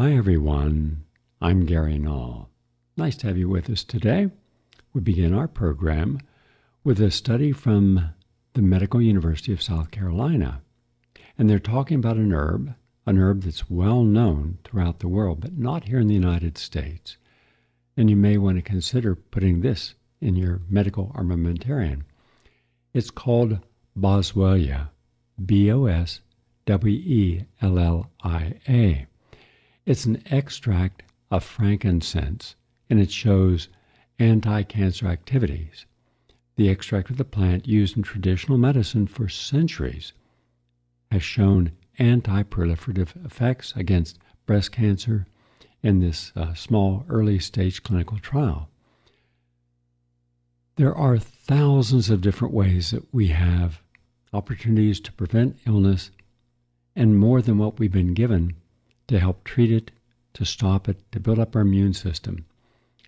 Hi, everyone. I'm Gary Null. Nice to have you with us today. We begin our program with a study from the Medical University of South Carolina. And they're talking about an herb, an herb that's well known throughout the world, but not here in the United States. And you may want to consider putting this in your medical armamentarium. It's called Boswellia, B O S W E L L I A. It's an extract of frankincense, and it shows anti cancer activities. The extract of the plant used in traditional medicine for centuries has shown anti proliferative effects against breast cancer in this uh, small early stage clinical trial. There are thousands of different ways that we have opportunities to prevent illness and more than what we've been given to help treat it, to stop it, to build up our immune system.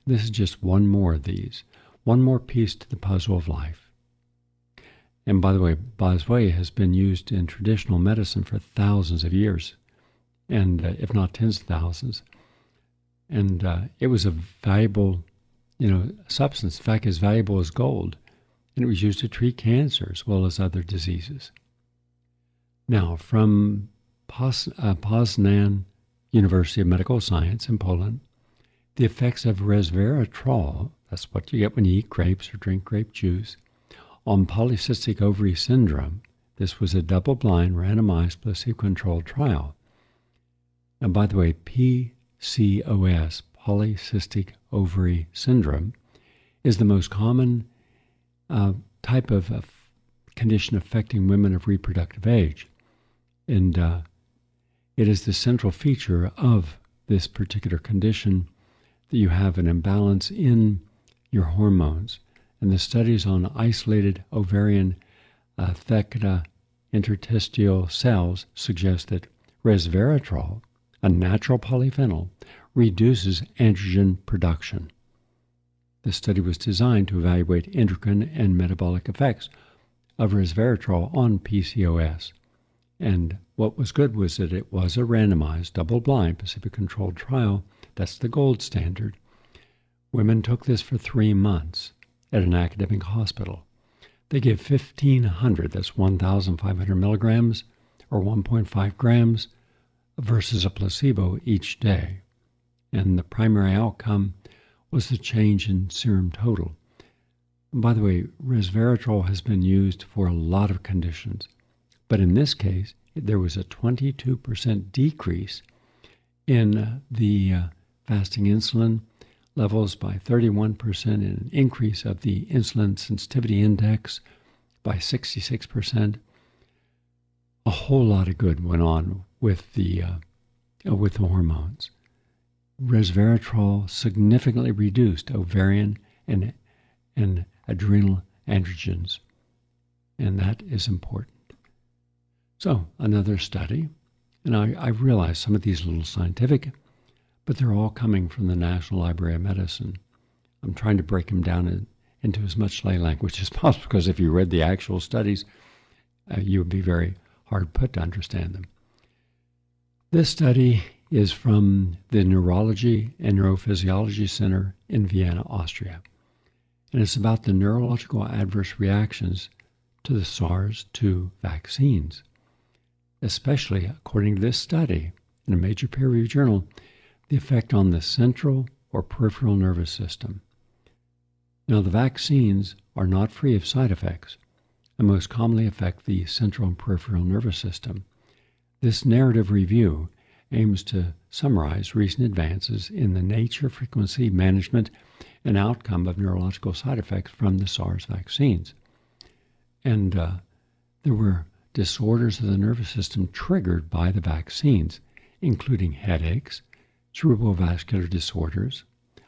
This is just one more of these, one more piece to the puzzle of life. And by the way, Boswellia has been used in traditional medicine for thousands of years, and uh, if not tens of thousands. And uh, it was a valuable, you know, substance. In fact, as valuable as gold, and it was used to treat cancer as well as other diseases. Now, from Poz, uh, Poznan University of Medical Science in Poland, the effects of resveratrol, that's what you get when you eat grapes or drink grape juice, on polycystic ovary syndrome. This was a double blind, randomized, placebo controlled trial. And by the way, PCOS, polycystic ovary syndrome, is the most common uh, type of condition affecting women of reproductive age. And uh, it is the central feature of this particular condition that you have an imbalance in your hormones. And the studies on isolated ovarian uh, theca interstitial cells suggest that resveratrol, a natural polyphenol, reduces androgen production. The study was designed to evaluate endocrine and metabolic effects of resveratrol on PCOS. And what was good was that it was a randomized, double blind, placebo controlled trial. That's the gold standard. Women took this for three months at an academic hospital. They gave 1,500, that's 1,500 milligrams or 1.5 grams versus a placebo each day. And the primary outcome was the change in serum total. And by the way, resveratrol has been used for a lot of conditions, but in this case, there was a 22% decrease in the uh, fasting insulin levels by 31% and an increase of the insulin sensitivity index by 66%. A whole lot of good went on with the uh, with the hormones resveratrol significantly reduced ovarian and, and adrenal androgens, and that is important. So, another study, and I, I realize some of these little scientific, but they're all coming from the National Library of Medicine. I'm trying to break them down in, into as much lay language as possible because if you read the actual studies, uh, you would be very hard put to understand them. This study is from the Neurology and Neurophysiology Center in Vienna, Austria. And it's about the neurological adverse reactions to the SARS 2 vaccines, especially, according to this study in a major peer reviewed journal, the effect on the central or peripheral nervous system. Now, the vaccines are not free of side effects and most commonly affect the central and peripheral nervous system. This narrative review aims to summarize recent advances in the nature, frequency, management, and outcome of neurological side effects from the SARS vaccines. And uh, there were disorders of the nervous system triggered by the vaccines, including headaches, cerebrovascular disorders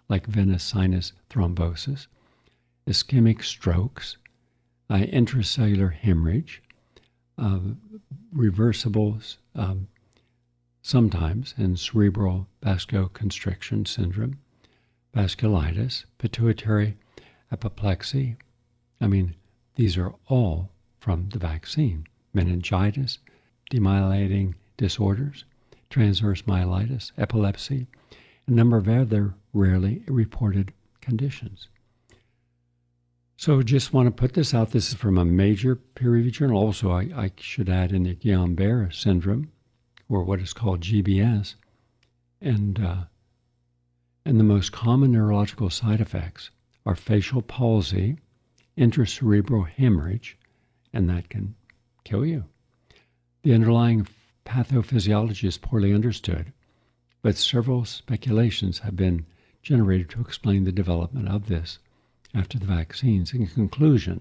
like venous sinus thrombosis, ischemic strokes, uh, intracellular hemorrhage, uh, um, sometimes in cerebral vasoconstriction syndrome, vasculitis, pituitary apoplexy. I mean, these are all from the vaccine. Meningitis, demyelinating disorders, transverse myelitis, epilepsy, a number of other rarely reported conditions. So just want to put this out. This is from a major peer-reviewed journal. Also, I, I should add in the Guillain-Barre syndrome, or what is called GBS, and uh, and the most common neurological side effects are facial palsy, intracerebral hemorrhage, and that can kill you. The underlying pathophysiology is poorly understood, but several speculations have been generated to explain the development of this after the vaccines. In conclusion,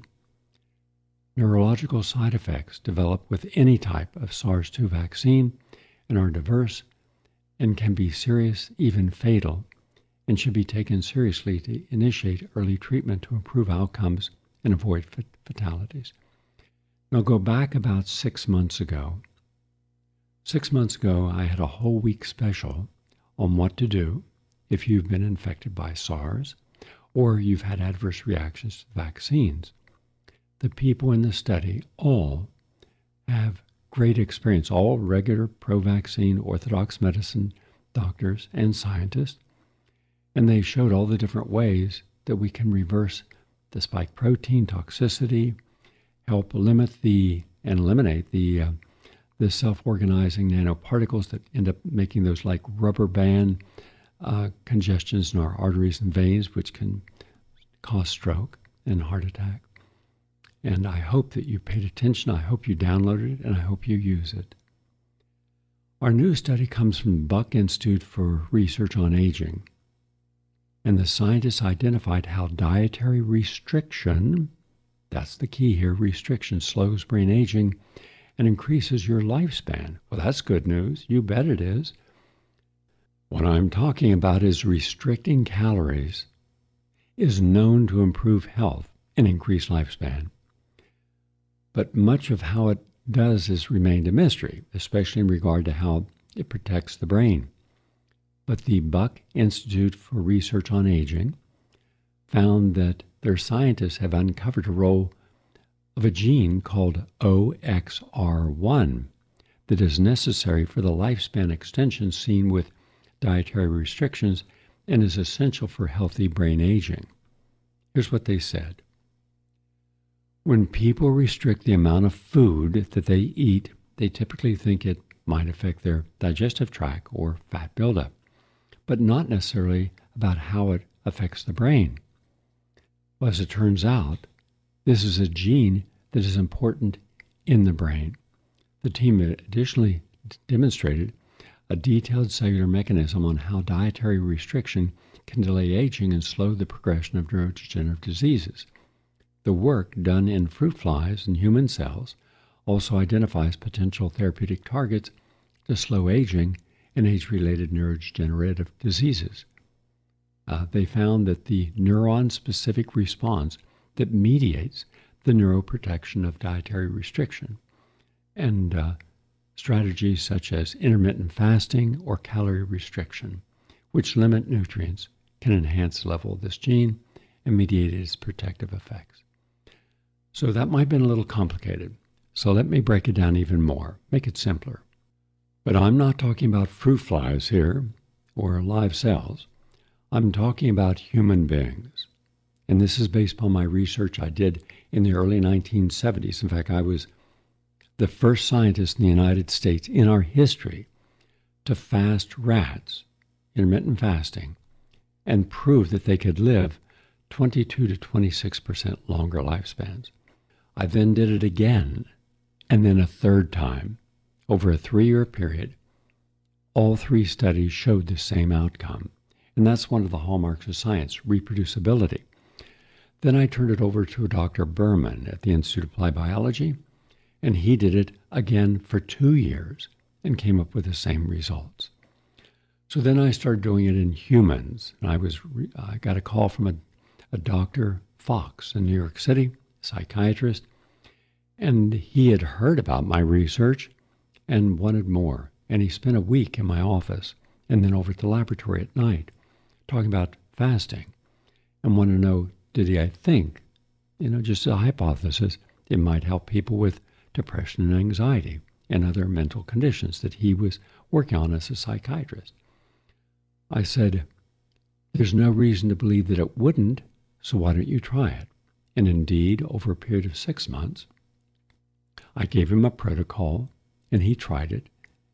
neurological side effects develop with any type of SARS 2 vaccine and are diverse and can be serious, even fatal, and should be taken seriously to initiate early treatment to improve outcomes and avoid fatalities. Now, go back about six months ago. Six months ago, I had a whole week special on what to do if you've been infected by SARS or you've had adverse reactions to vaccines. The people in the study all have great experience, all regular pro vaccine orthodox medicine doctors and scientists, and they showed all the different ways that we can reverse the spike protein toxicity, help limit the and eliminate the uh, the self-organizing nanoparticles that end up making those like rubber band uh, congestions in our arteries and veins, which can cause stroke and heart attack. And I hope that you paid attention. I hope you downloaded it, and I hope you use it. Our new study comes from the Buck Institute for Research on Aging. And the scientists identified how dietary restriction, that's the key here, restriction slows brain aging and increases your lifespan. Well, that's good news. You bet it is. What I'm talking about is restricting calories is known to improve health and increase lifespan. But much of how it does has remained a mystery, especially in regard to how it protects the brain. But the Buck Institute for Research on Aging found that their scientists have uncovered a role of a gene called OXR1 that is necessary for the lifespan extension seen with dietary restrictions and is essential for healthy brain aging. Here's what they said When people restrict the amount of food that they eat, they typically think it might affect their digestive tract or fat buildup, but not necessarily about how it affects the brain. Well, as it turns out, this is a gene that is important in the brain. The team additionally demonstrated a detailed cellular mechanism on how dietary restriction can delay aging and slow the progression of neurodegenerative diseases. The work done in fruit flies and human cells also identifies potential therapeutic targets to slow aging and age related neurodegenerative diseases. Uh, they found that the neuron specific response that mediates the neuroprotection of dietary restriction and uh, strategies such as intermittent fasting or calorie restriction, which limit nutrients, can enhance the level of this gene and mediate its protective effects. So that might have been a little complicated. So let me break it down even more, make it simpler. But I'm not talking about fruit flies here or live cells. I'm talking about human beings. And this is based upon my research I did in the early 1970s. In fact, I was the first scientist in the United States in our history to fast rats, intermittent fasting, and prove that they could live 22 to 26% longer lifespans. I then did it again, and then a third time over a three year period. All three studies showed the same outcome. And that's one of the hallmarks of science reproducibility. Then I turned it over to Dr. Berman at the Institute of Applied Biology and he did it again for two years and came up with the same results. So then I started doing it in humans. And I was I got a call from a, a doctor, Fox, in New York City, psychiatrist, and he had heard about my research and wanted more. And he spent a week in my office and then over at the laboratory at night talking about fasting and wanted to know did he I think, you know, just a hypothesis, it might help people with depression and anxiety. and other mental conditions that he was working on as a psychiatrist. I said, There's no reason to believe that it wouldn't, so why don't you try it? And indeed, over a period of six months, I gave him a protocol and he tried it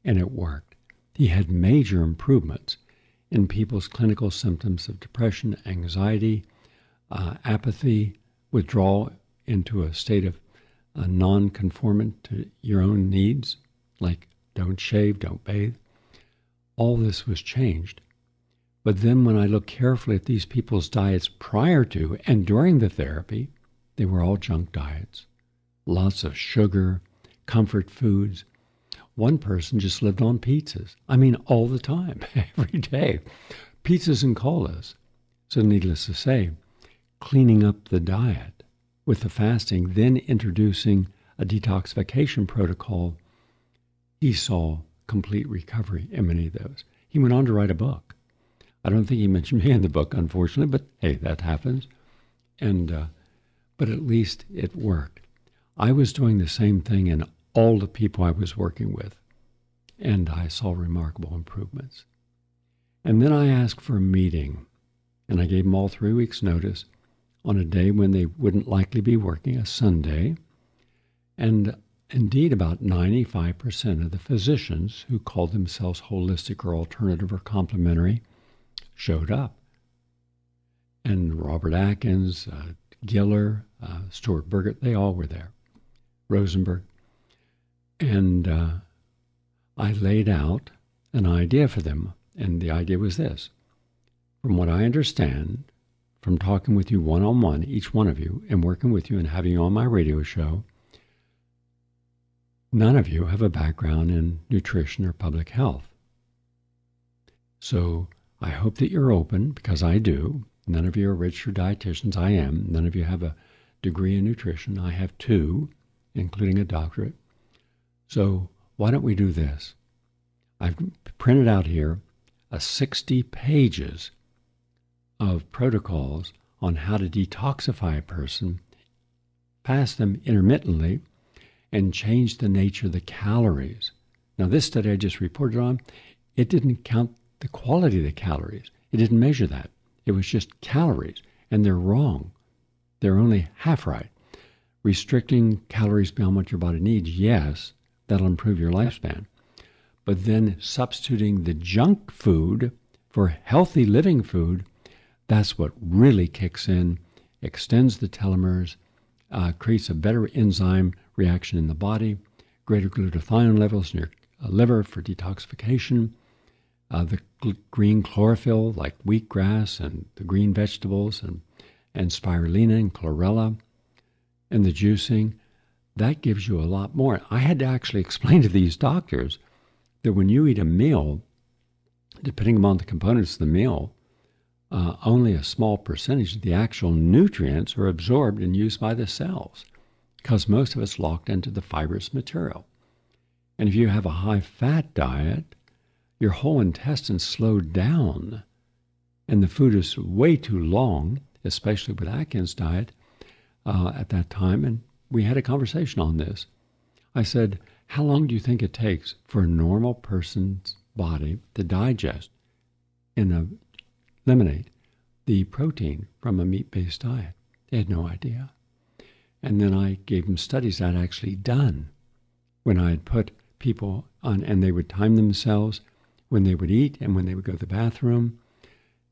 and it worked. He had major improvements in people's clinical symptoms of depression, anxiety, uh, apathy, withdrawal into a state of uh, non conformant to your own needs, like don't shave, don't bathe. All this was changed. But then when I look carefully at these people's diets prior to and during the therapy, they were all junk diets. Lots of sugar, comfort foods. One person just lived on pizzas. I mean, all the time, every day. Pizzas and colas. So, needless to say, cleaning up the diet with the fasting, then introducing a detoxification protocol, he saw complete recovery in many of those. He went on to write a book. I don't think he mentioned me in the book, unfortunately, but hey, that happens. And uh, but at least it worked. I was doing the same thing in all the people I was working with, and I saw remarkable improvements. And then I asked for a meeting, and I gave them all three weeks' notice on a day when they wouldn't likely be working, a Sunday. And indeed, about 95% of the physicians who called themselves holistic or alternative or complementary showed up. And Robert Atkins, uh, Giller, uh, Stuart Burgett, they all were there. Rosenberg. And uh, I laid out an idea for them. And the idea was this From what I understand, from talking with you one on one, each one of you, and working with you and having you on my radio show, none of you have a background in nutrition or public health. So I hope that you're open because I do. None of you are registered dietitians. I am. None of you have a degree in nutrition. I have two, including a doctorate. So why don't we do this? I've printed out here a 60 pages of protocols on how to detoxify a person, fast them intermittently, and change the nature of the calories. Now, this study I just reported on, it didn't count the quality of the calories. It didn't measure that. It was just calories, and they're wrong. They're only half right. Restricting calories beyond what your body needs, yes, that'll improve your lifespan. But then substituting the junk food for healthy living food that's what really kicks in, extends the telomeres, uh, creates a better enzyme reaction in the body, greater glutathione levels in your uh, liver for detoxification. Uh, the gl- green chlorophyll, like wheatgrass and the green vegetables, and, and spirulina and chlorella, and the juicing, that gives you a lot more. I had to actually explain to these doctors that when you eat a meal, depending upon the components of the meal, uh, only a small percentage of the actual nutrients are absorbed and used by the cells because most of it's locked into the fibrous material. And if you have a high fat diet, your whole intestines slow down and the food is way too long, especially with Atkins' diet uh, at that time. And we had a conversation on this. I said, How long do you think it takes for a normal person's body to digest in a eliminate the protein from a meat based diet. They had no idea. And then I gave them studies I'd actually done when I had put people on, and they would time themselves when they would eat and when they would go to the bathroom,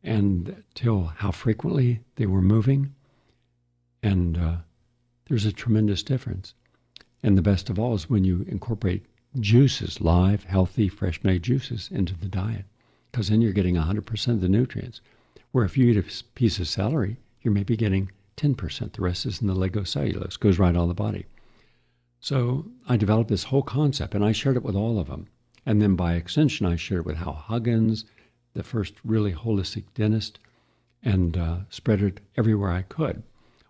and till how frequently they were moving. And uh, there's a tremendous difference. And the best of all is when you incorporate juices, live, healthy, fresh made juices into the diet because then you're getting 100% of the nutrients. Where if you eat a piece of celery, you're maybe getting 10%. The rest is in the lignocellulose, goes right on the body. So I developed this whole concept and I shared it with all of them. And then by extension, I shared it with Hal Huggins, the first really holistic dentist, and uh, spread it everywhere I could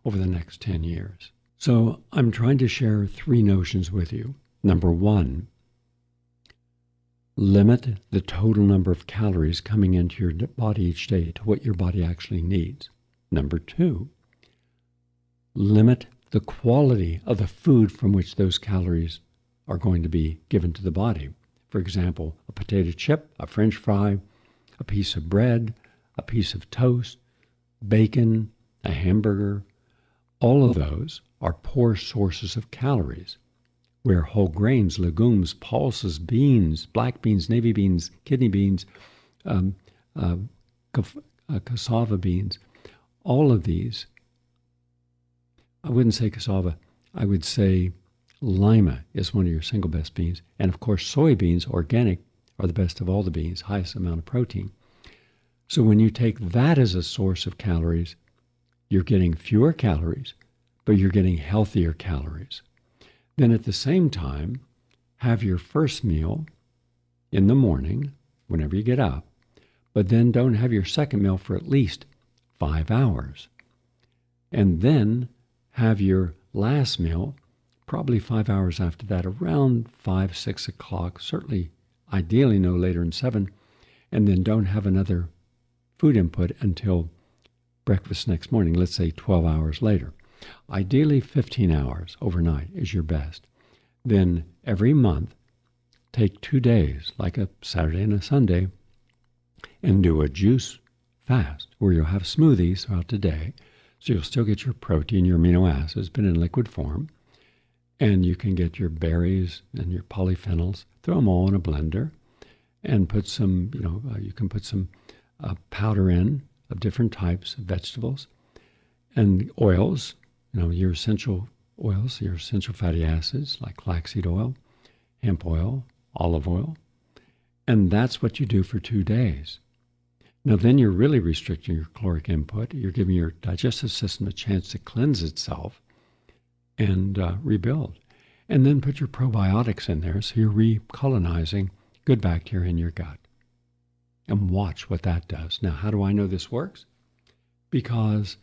over the next 10 years. So I'm trying to share three notions with you. Number one, limit the total number of calories coming into your body each day to what your body actually needs. Number two, limit the quality of the food from which those calories are going to be given to the body. For example, a potato chip, a french fry, a piece of bread, a piece of toast, bacon, a hamburger, all of those are poor sources of calories. Where whole grains, legumes, pulses, beans, black beans, navy beans, kidney beans, um, uh, uh, cassava beans, all of these, I wouldn't say cassava, I would say lima is one of your single best beans. And of course, soybeans, organic, are the best of all the beans, highest amount of protein. So when you take that as a source of calories, you're getting fewer calories, but you're getting healthier calories. Then at the same time, have your first meal in the morning, whenever you get up, but then don't have your second meal for at least five hours. And then have your last meal probably five hours after that, around five, six o'clock, certainly ideally no later than seven, and then don't have another food input until breakfast next morning, let's say 12 hours later. Ideally, 15 hours overnight is your best. Then every month, take two days, like a Saturday and a Sunday, and do a juice fast where you'll have smoothies throughout the day. So you'll still get your protein, your amino acids, but in liquid form. And you can get your berries and your polyphenols, throw them all in a blender, and put some, you know, uh, you can put some uh, powder in of different types of vegetables and oils, you know, your essential oils, your essential fatty acids like flaxseed oil, hemp oil, olive oil. And that's what you do for two days. Now, then you're really restricting your caloric input. You're giving your digestive system a chance to cleanse itself and uh, rebuild. And then put your probiotics in there so you're recolonizing good bacteria in your gut. And watch what that does. Now, how do I know this works? Because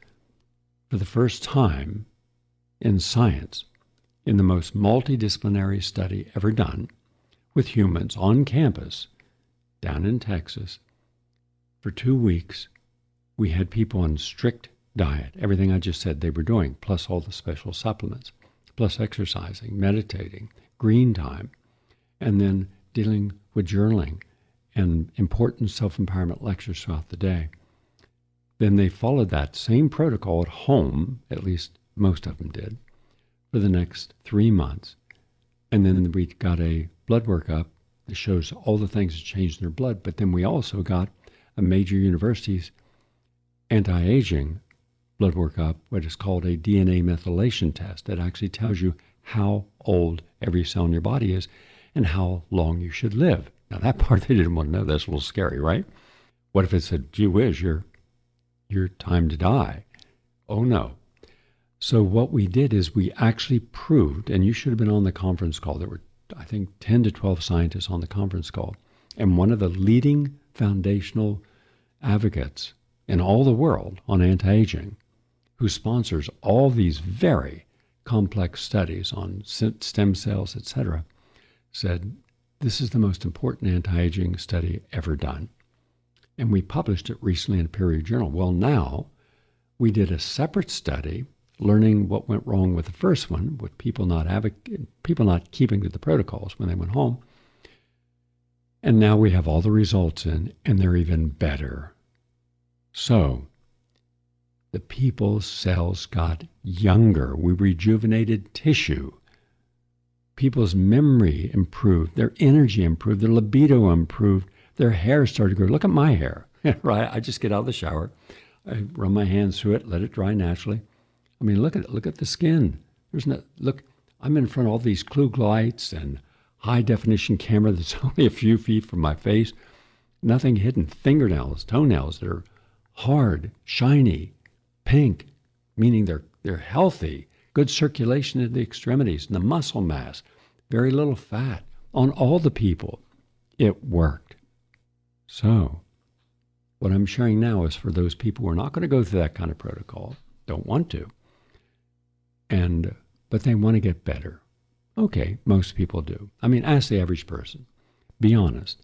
for the first time in science, in the most multidisciplinary study ever done with humans on campus down in Texas, for two weeks, we had people on strict diet, everything I just said they were doing, plus all the special supplements, plus exercising, meditating, green time, and then dealing with journaling and important self empowerment lectures throughout the day. Then they followed that same protocol at home, at least most of them did, for the next three months. And then we got a blood workup that shows all the things that changed in their blood. But then we also got a major university's anti aging blood workup what is called a DNA methylation test that actually tells you how old every cell in your body is and how long you should live. Now that part they didn't want to know. That's a little scary, right? What if it said, "Gee whiz, your your time to die"? Oh no. So what we did is we actually proved, and you should have been on the conference call. There were, I think, ten to twelve scientists on the conference call, and one of the leading foundational advocates in all the world on anti-aging who sponsors all these very complex studies on stem cells, etc., said this is the most important anti aging study ever done. And we published it recently in a peer reviewed journal. Well, now we did a separate study learning what went wrong with the first one, with people not advoc- people not keeping to the protocols when they went home. And now we have all the results in, and they're even better. So, the people's cells got younger. We rejuvenated tissue. People's memory improved, their energy improved, their libido improved, their hair started to grow. Look at my hair, right? I just get out of the shower, I run my hands through it, let it dry naturally. I mean, look at it. Look at the skin. There's no look. I'm in front of all these Klieg lights and high definition camera that's only a few feet from my face. Nothing hidden. Fingernails, toenails that are hard, shiny, pink, meaning they're, they're healthy, good circulation in the extremities, and the muscle mass, very little fat on all the people. It worked. So, what I'm sharing now is for those people who are not going to go through that kind of protocol, don't want to, and but they want to get better. Okay, most people do. I mean, ask the average person. Be honest.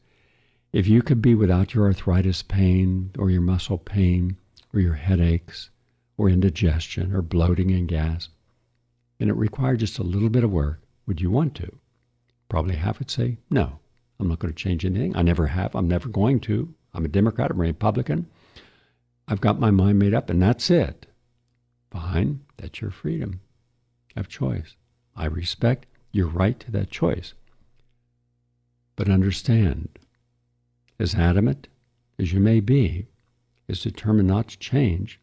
If you could be without your arthritis pain or your muscle pain or your headaches or indigestion or bloating and gas, and it required just a little bit of work, would you want to? Probably half would say, no, I'm not going to change anything. I never have. I'm never going to. I'm a Democrat. I'm a Republican. I've got my mind made up, and that's it. Fine. That's your freedom of choice. I respect your right to that choice. But understand, as adamant as you may be, as determined not to change,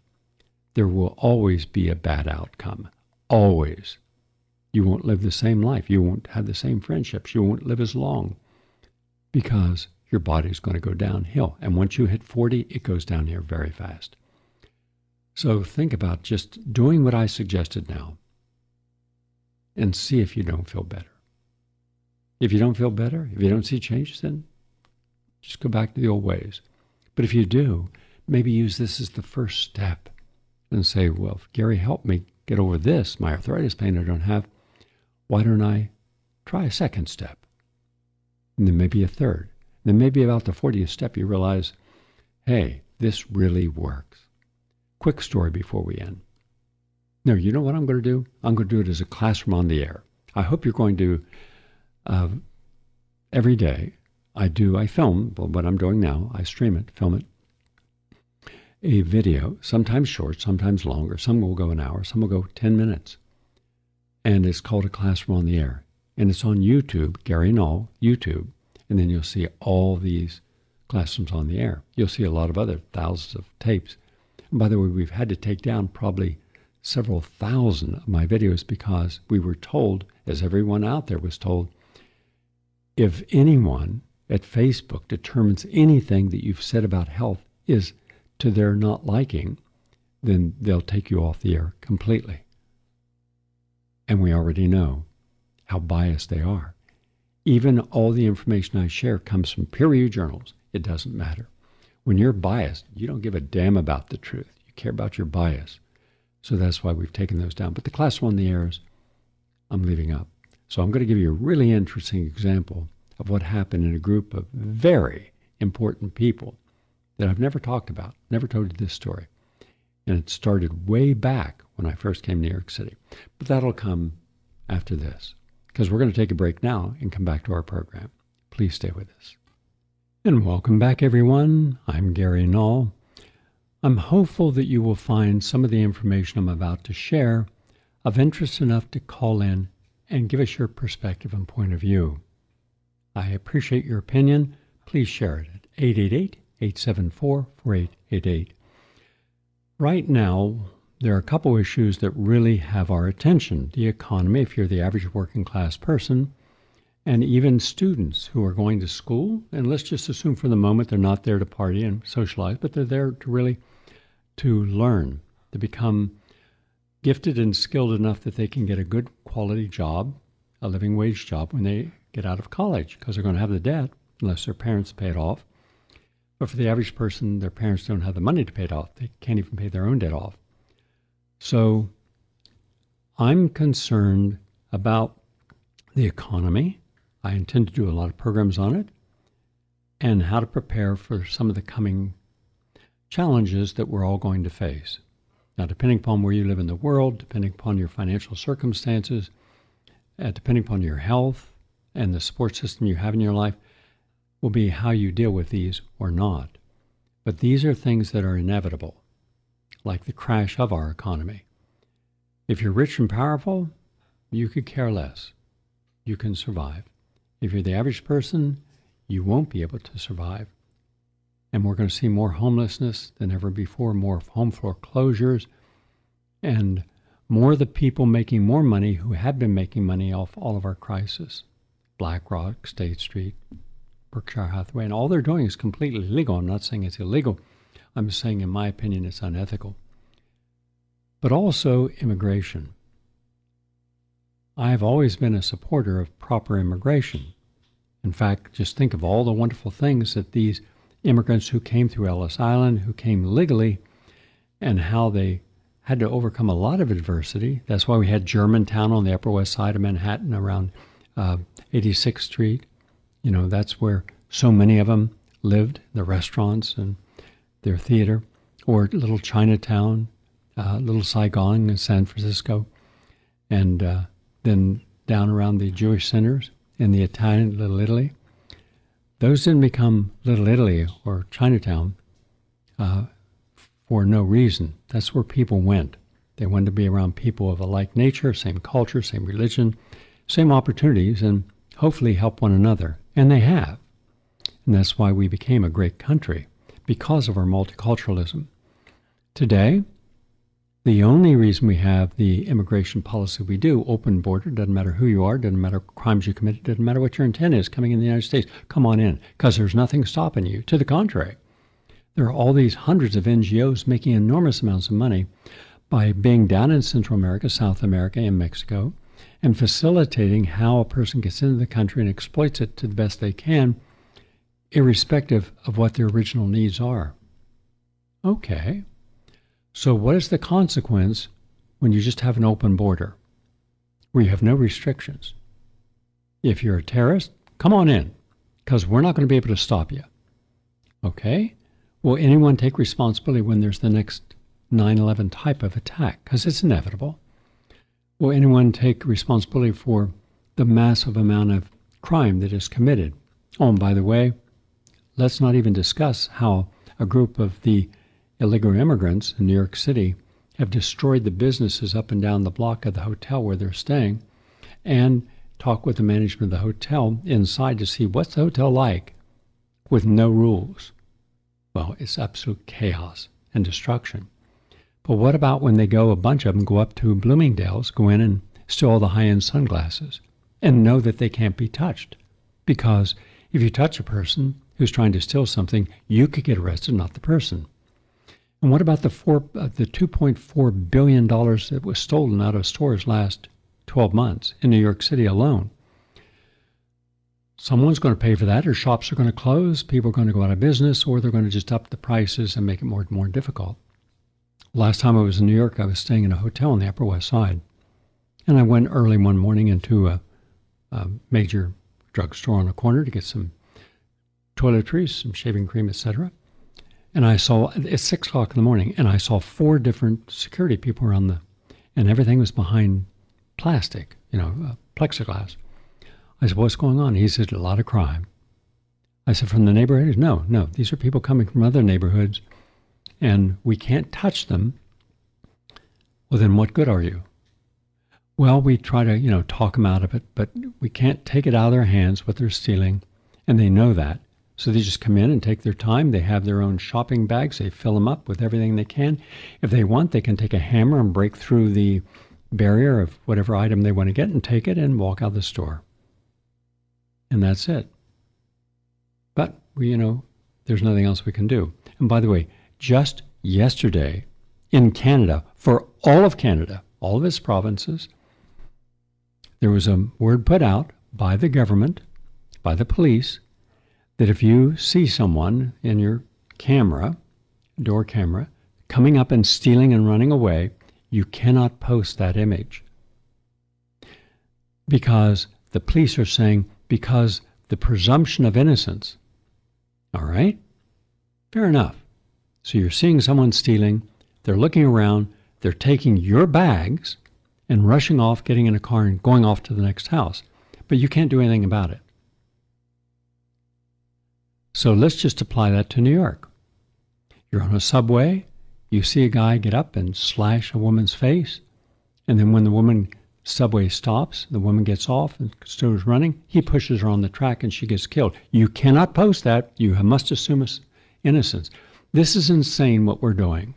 there will always be a bad outcome. Always. You won't live the same life. You won't have the same friendships. You won't live as long because your body's going to go downhill. And once you hit 40, it goes down here very fast. So think about just doing what I suggested now and see if you don't feel better. If you don't feel better, if you don't see changes, then just go back to the old ways. But if you do, maybe use this as the first step and say, well, Gary helped me get over this, my arthritis pain I don't have, why don't I try a second step? And then maybe a third. Then maybe about the 40th step, you realize, hey, this really works. Quick story before we end. No, you know what I'm going to do? I'm going to do it as a classroom on the air. I hope you're going to, uh, every day, I do, I film, what I'm doing now, I stream it, film it, a video, sometimes short, sometimes longer. Some will go an hour, some will go 10 minutes. And it's called A Classroom on the Air. And it's on YouTube, Gary Null, YouTube and then you'll see all these classrooms on the air. You'll see a lot of other thousands of tapes. And by the way, we've had to take down probably several thousand of my videos because we were told, as everyone out there was told, if anyone at Facebook determines anything that you've said about health is to their not liking, then they'll take you off the air completely. And we already know how biased they are. Even all the information I share comes from peer reviewed journals. It doesn't matter. When you're biased, you don't give a damn about the truth. You care about your bias. So that's why we've taken those down. But the class one, the errors, I'm leaving up. So I'm going to give you a really interesting example of what happened in a group of very important people that I've never talked about, never told you this story. And it started way back when I first came to New York City. But that'll come after this because we're going to take a break now and come back to our program. Please stay with us. And welcome back, everyone. I'm Gary Null. I'm hopeful that you will find some of the information I'm about to share of interest enough to call in and give us your perspective and point of view. I appreciate your opinion. Please share it at 888 874 4888. Right now, there are a couple issues that really have our attention the economy, if you're the average working class person, and even students who are going to school. And let's just assume for the moment they're not there to party and socialize, but they're there to really to learn, to become gifted and skilled enough that they can get a good quality job, a living wage job when they get out of college, because they're going to have the debt unless their parents pay it off. But for the average person, their parents don't have the money to pay it off. They can't even pay their own debt off. So I'm concerned about the economy. I intend to do a lot of programs on it and how to prepare for some of the coming challenges that we're all going to face. Now, depending upon where you live in the world, depending upon your financial circumstances, uh, depending upon your health and the support system you have in your life, will be how you deal with these or not. But these are things that are inevitable like the crash of our economy. If you're rich and powerful, you could care less. You can survive. If you're the average person, you won't be able to survive. And we're going to see more homelessness than ever before, more home foreclosures, and more the people making more money who have been making money off all of our crisis. BlackRock, State Street, Berkshire Hathaway, and all they're doing is completely legal. I'm not saying it's illegal. I'm saying, in my opinion, it's unethical. But also immigration. I've always been a supporter of proper immigration. In fact, just think of all the wonderful things that these immigrants who came through Ellis Island, who came legally, and how they had to overcome a lot of adversity. That's why we had Germantown on the Upper West Side of Manhattan around uh, 86th Street. You know, that's where so many of them lived, the restaurants and their theater, or Little Chinatown, uh, Little Saigon in San Francisco, and uh, then down around the Jewish centers in the Italian Little Italy, those didn't become Little Italy or Chinatown uh, for no reason. That's where people went. They wanted to be around people of a like nature, same culture, same religion, same opportunities, and hopefully help one another. And they have. And that's why we became a great country, because of our multiculturalism. Today, the only reason we have the immigration policy we do, open border, doesn't matter who you are, doesn't matter crimes you committed, doesn't matter what your intent is coming in the United States, come on in, because there's nothing stopping you. To the contrary, there are all these hundreds of NGOs making enormous amounts of money by being down in Central America, South America, and Mexico, and facilitating how a person gets into the country and exploits it to the best they can, irrespective of what their original needs are. Okay, so, what is the consequence when you just have an open border where you have no restrictions? If you're a terrorist, come on in because we're not going to be able to stop you. Okay? Will anyone take responsibility when there's the next 9 11 type of attack? Because it's inevitable. Will anyone take responsibility for the massive amount of crime that is committed? Oh, and by the way, let's not even discuss how a group of the illegal immigrants in New York City have destroyed the businesses up and down the block of the hotel where they're staying and talk with the management of the hotel inside to see what's the hotel like with no rules. Well, it's absolute chaos and destruction. But what about when they go, a bunch of them go up to Bloomingdale's, go in and steal the high end sunglasses and know that they can't be touched? Because if you touch a person who's trying to steal something, you could get arrested, not the person. And what about the four, uh, the 2.4 billion dollars that was stolen out of stores last 12 months in New York City alone? Someone's going to pay for that, or shops are going to close, people are going to go out of business, or they're going to just up the prices and make it more and more difficult. Last time I was in New York, I was staying in a hotel on the Upper West Side, and I went early one morning into a, a major drugstore on a corner to get some toiletries, some shaving cream, etc. And I saw, it's six o'clock in the morning, and I saw four different security people around the, and everything was behind plastic, you know, uh, plexiglass. I said, What's going on? He said, A lot of crime. I said, From the neighborhood? No, no. These are people coming from other neighborhoods, and we can't touch them. Well, then what good are you? Well, we try to, you know, talk them out of it, but we can't take it out of their hands what they're stealing, and they know that. So they just come in and take their time. They have their own shopping bags. They fill them up with everything they can. If they want, they can take a hammer and break through the barrier of whatever item they want to get and take it and walk out of the store. And that's it. But we, you know, there's nothing else we can do. And by the way, just yesterday in Canada, for all of Canada, all of its provinces, there was a word put out by the government, by the police, that if you see someone in your camera, door camera, coming up and stealing and running away, you cannot post that image. Because the police are saying, because the presumption of innocence. All right? Fair enough. So you're seeing someone stealing, they're looking around, they're taking your bags and rushing off, getting in a car, and going off to the next house. But you can't do anything about it. So let's just apply that to New York. You're on a subway, you see a guy get up and slash a woman's face, and then when the woman subway stops, the woman gets off and still running, he pushes her on the track and she gets killed. You cannot post that. You must assume innocence. This is insane what we're doing.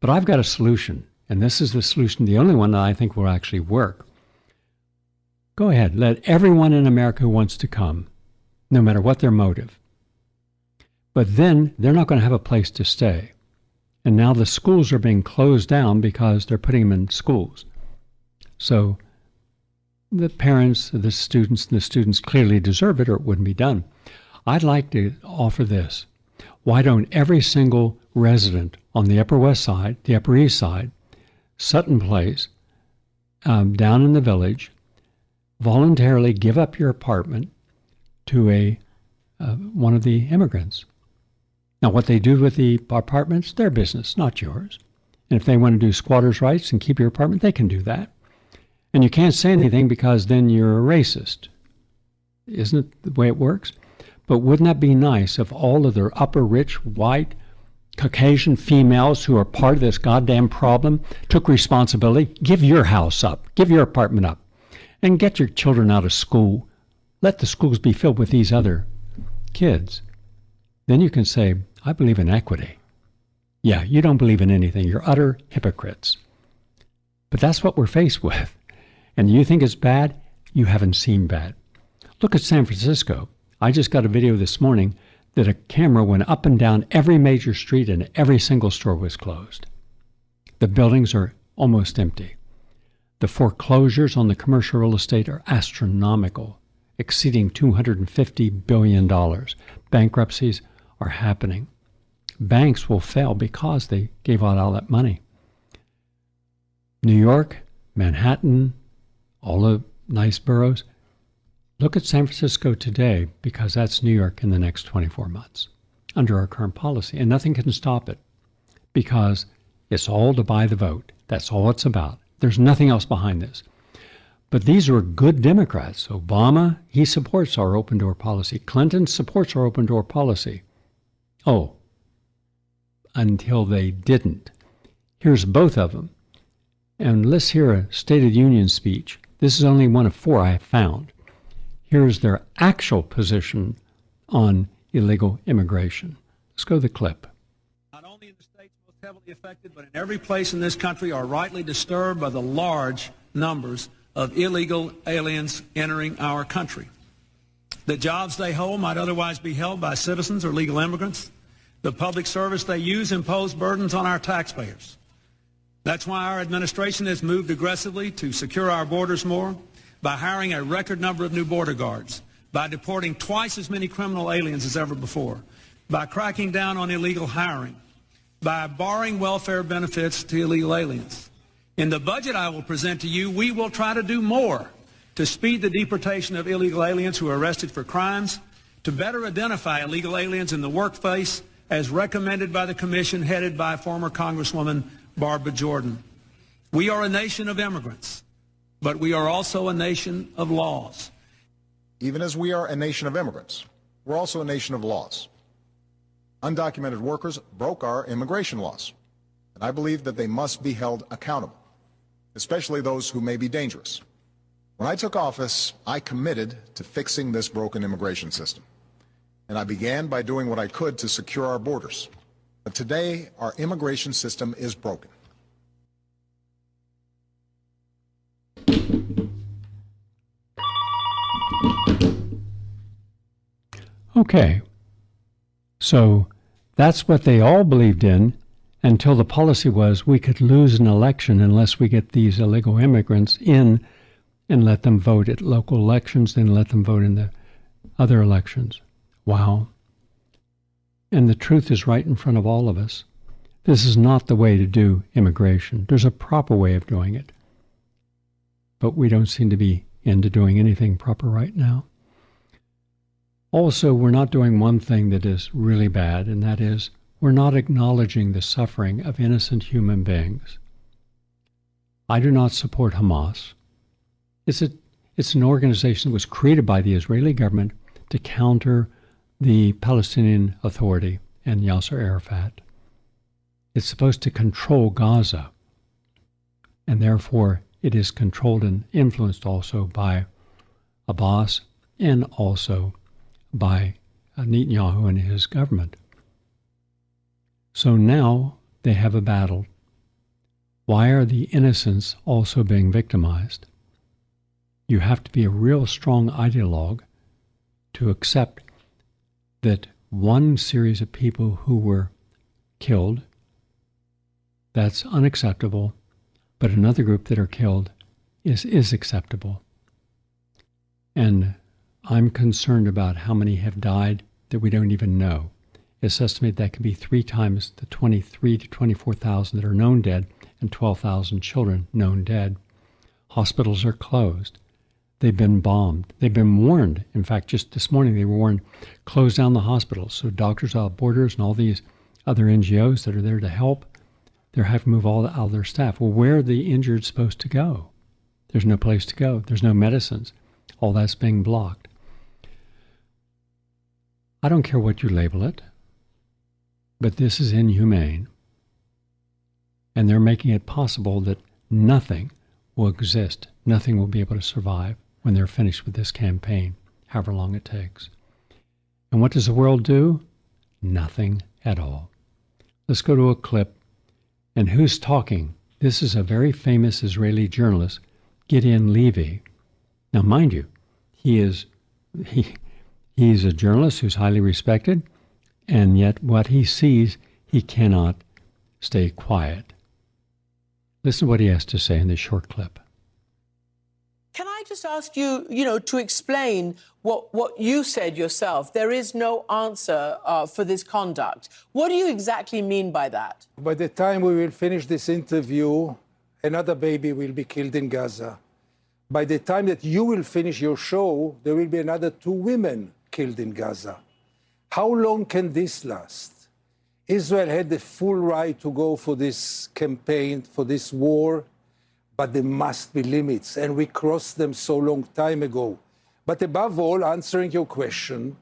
But I've got a solution, and this is the solution, the only one that I think will actually work. Go ahead, let everyone in America who wants to come, no matter what their motive, but then they're not going to have a place to stay. And now the schools are being closed down because they're putting them in schools. So the parents, the students, the students clearly deserve it or it wouldn't be done. I'd like to offer this. Why don't every single resident on the Upper West Side, the Upper East Side, Sutton Place, um, down in the village, voluntarily give up your apartment to a uh, one of the immigrants? Now, what they do with the apartments, their business, not yours. And if they want to do squatters' rights and keep your apartment, they can do that. And you can't say anything because then you're a racist. Isn't it the way it works? But wouldn't that be nice if all of the upper rich, white, Caucasian females who are part of this goddamn problem took responsibility? Give your house up, give your apartment up, and get your children out of school. Let the schools be filled with these other kids. Then you can say, I believe in equity. Yeah, you don't believe in anything. You're utter hypocrites. But that's what we're faced with. And you think it's bad? You haven't seen bad. Look at San Francisco. I just got a video this morning that a camera went up and down every major street and every single store was closed. The buildings are almost empty. The foreclosures on the commercial real estate are astronomical, exceeding $250 billion. Bankruptcies are happening. Banks will fail because they gave out all that money. New York, Manhattan, all the nice boroughs. Look at San Francisco today because that's New York in the next 24 months under our current policy. And nothing can stop it because it's all to buy the vote. That's all it's about. There's nothing else behind this. But these are good Democrats. Obama, he supports our open door policy. Clinton supports our open door policy. Oh, until they didn't. Here's both of them. And let's hear a State of the Union speech. This is only one of four I have found. Here's their actual position on illegal immigration. Let's go to the clip. Not only in the states most heavily affected, but in every place in this country are rightly disturbed by the large numbers of illegal aliens entering our country. The jobs they hold might otherwise be held by citizens or legal immigrants. The public service they use impose burdens on our taxpayers. That's why our administration has moved aggressively to secure our borders more by hiring a record number of new border guards, by deporting twice as many criminal aliens as ever before, by cracking down on illegal hiring, by barring welfare benefits to illegal aliens. In the budget I will present to you, we will try to do more to speed the deportation of illegal aliens who are arrested for crimes, to better identify illegal aliens in the workplace as recommended by the commission headed by former Congresswoman Barbara Jordan. We are a nation of immigrants, but we are also a nation of laws. Even as we are a nation of immigrants, we're also a nation of laws. Undocumented workers broke our immigration laws, and I believe that they must be held accountable, especially those who may be dangerous. When I took office, I committed to fixing this broken immigration system, and I began by doing what I could to secure our borders. But today, our immigration system is broken. Okay. So that's what they all believed in until the policy was we could lose an election unless we get these illegal immigrants in and let them vote at local elections, then let them vote in the other elections. Wow. And the truth is right in front of all of us. This is not the way to do immigration. There's a proper way of doing it. But we don't seem to be into doing anything proper right now. Also, we're not doing one thing that is really bad, and that is we're not acknowledging the suffering of innocent human beings. I do not support Hamas. It's, a, it's an organization that was created by the Israeli government to counter the Palestinian Authority and Yasser Arafat. It's supposed to control Gaza, and therefore it is controlled and influenced also by Abbas and also by Netanyahu and his government. So now they have a battle. Why are the innocents also being victimized? You have to be a real strong ideologue to accept that one series of people who were killed, that's unacceptable, but another group that are killed is, is acceptable. And I'm concerned about how many have died that we don't even know. It's estimated that could be three times the 23 to 24,000 that are known dead and 12,000 children known dead. Hospitals are closed. They've been bombed. They've been warned. In fact, just this morning they were warned, close down the hospitals. So Doctors Without Borders and all these other NGOs that are there to help, they're having to move all, their staff. Well, where are the injured supposed to go? There's no place to go. There's no medicines. All that's being blocked. I don't care what you label it, but this is inhumane. And they're making it possible that nothing will exist, nothing will be able to survive when they're finished with this campaign, however long it takes. And what does the world do? Nothing at all. Let's go to a clip. And who's talking? This is a very famous Israeli journalist, Gideon Levy. Now, mind you, he is he he's a journalist who's highly respected, and yet what he sees, he cannot stay quiet. Listen to what he has to say in this short clip. Can I just ask you, you know, to explain what, what you said yourself? There is no answer uh, for this conduct. What do you exactly mean by that? By the time we will finish this interview, another baby will be killed in Gaza. By the time that you will finish your show, there will be another two women killed in Gaza. How long can this last? Israel had the full right to go for this campaign, for this war but there must be limits, and we crossed them so long time ago. But above all, answering your question,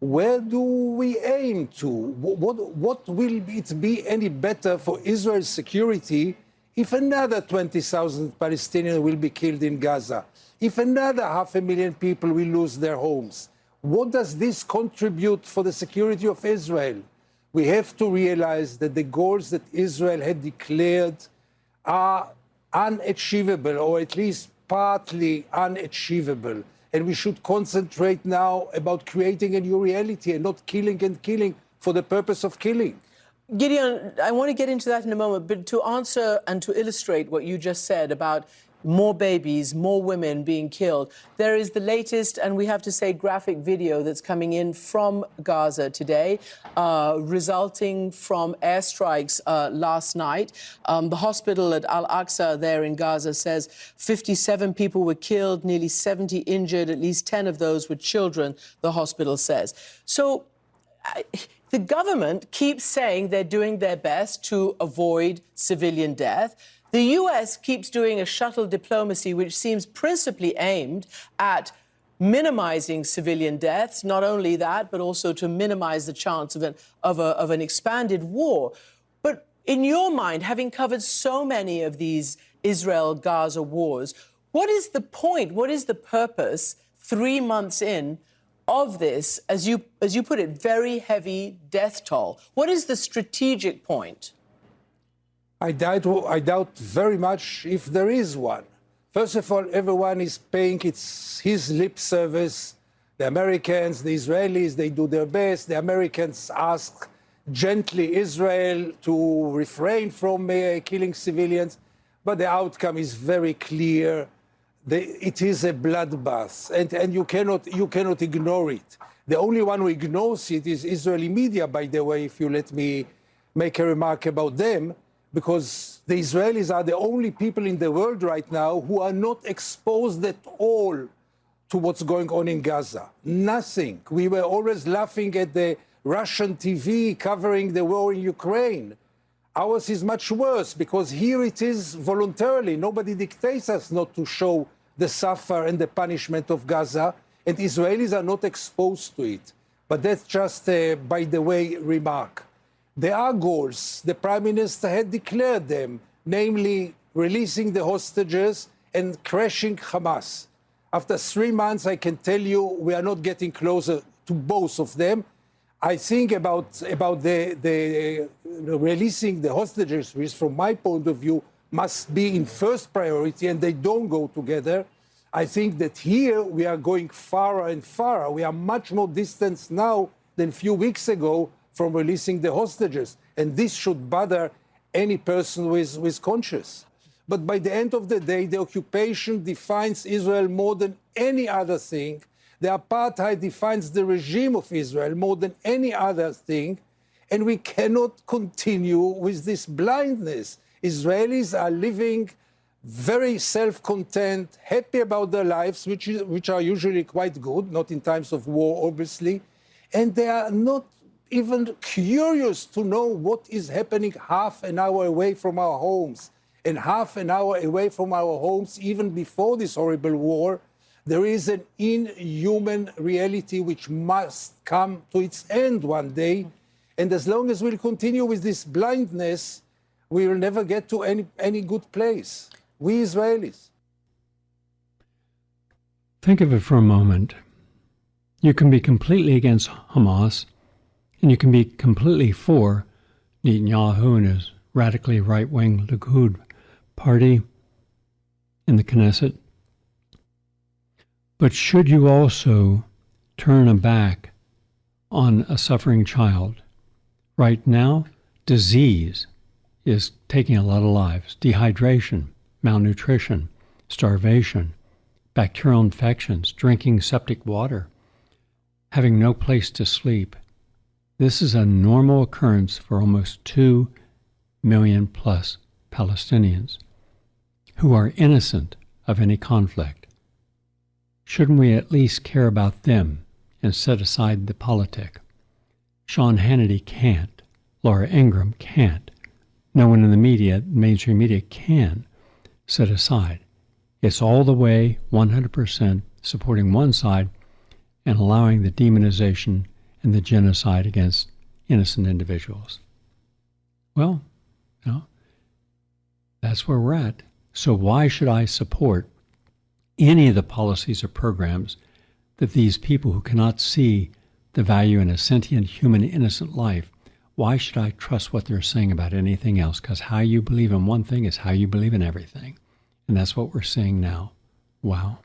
where do we aim to? What, what will it be any better for Israel's security if another 20,000 Palestinians will be killed in Gaza? If another half a million people will lose their homes? What does this contribute for the security of Israel? We have to realize that the goals that Israel had declared are unachievable, or at least partly unachievable. And we should concentrate now about creating a new reality and not killing and killing for the purpose of killing. Gideon, I want to get into that in a moment, but to answer and to illustrate what you just said about more babies, more women being killed. There is the latest, and we have to say, graphic video that's coming in from Gaza today, uh, resulting from airstrikes uh, last night. Um, the hospital at Al Aqsa there in Gaza says 57 people were killed, nearly 70 injured, at least 10 of those were children, the hospital says. So, I, the government keeps saying they're doing their best to avoid civilian death. The US keeps doing a shuttle diplomacy, which seems principally aimed at minimizing civilian deaths, not only that, but also to minimize the chance of an, of, a, of an expanded war. But in your mind, having covered so many of these Israel Gaza wars, what is the point? What is the purpose three months in of this, as you, as you put it, very heavy death toll? What is the strategic point? I doubt, I doubt very much if there is one. First of all, everyone is paying its, his lip service. The Americans, the Israelis, they do their best. The Americans ask gently Israel to refrain from uh, killing civilians, but the outcome is very clear. It is a bloodbath, and, and you, cannot, you cannot ignore it. The only one who ignores it is Israeli media, by the way, if you let me make a remark about them because the Israelis are the only people in the world right now who are not exposed at all to what's going on in Gaza. Nothing. We were always laughing at the Russian TV covering the war in Ukraine. Ours is much worse because here it is voluntarily. Nobody dictates us not to show the suffer and the punishment of Gaza, and Israelis are not exposed to it. But that's just a, by the way, remark. There are goals. The Prime Minister had declared them, namely releasing the hostages and crashing Hamas. After three months, I can tell you we are not getting closer to both of them. I think about, about the, the uh, releasing the hostages, which from my point of view must be in first priority, and they don't go together. I think that here we are going farther and farther. We are much more distant now than a few weeks ago from releasing the hostages. And this should bother any person with, with conscience. But by the end of the day, the occupation defines Israel more than any other thing. The apartheid defines the regime of Israel more than any other thing. And we cannot continue with this blindness. Israelis are living very self content, happy about their lives, which, is, which are usually quite good, not in times of war, obviously. And they are not even curious to know what is happening half an hour away from our homes. And half an hour away from our homes, even before this horrible war, There is an inhuman reality which must come to its end one day. And as long as we'll continue with this blindness, we will never get to any, any good place. We Israelis. Think of it for a moment. You can be completely against Hamas, and you can be completely for Netanyahu and his radically right wing Likud party in the Knesset. But should you also turn a back on a suffering child? Right now, disease is taking a lot of lives dehydration, malnutrition, starvation, bacterial infections, drinking septic water, having no place to sleep. This is a normal occurrence for almost 2 million plus Palestinians who are innocent of any conflict. Shouldn't we at least care about them and set aside the politic? Sean Hannity can't. Laura Ingraham can't. No one in the media, mainstream media, can set aside. It's all the way 100% supporting one side and allowing the demonization and the genocide against innocent individuals. Well, you know, that's where we're at. So why should I support any of the policies or programs that these people who cannot see the value in a sentient human innocent life, why should I trust what they're saying about anything else? Because how you believe in one thing is how you believe in everything. And that's what we're seeing now. Wow,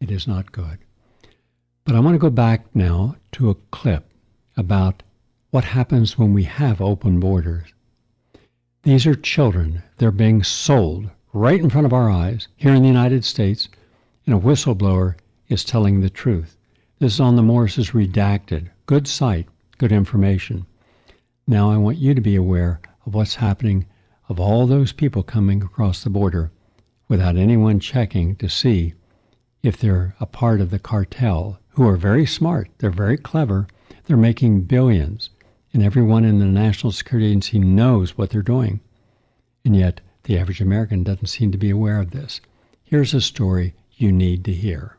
it is not good. But I want to go back now to a clip about what happens when we have open borders. These are children. They're being sold right in front of our eyes here in the United States, and a whistleblower is telling the truth. This is on the Morris's redacted. Good site, good information. Now I want you to be aware of what's happening of all those people coming across the border without anyone checking to see if they're a part of the cartel, who are very smart, they're very clever, they're making billions, and everyone in the National Security Agency knows what they're doing. And yet, the average American doesn't seem to be aware of this. Here's a story you need to hear.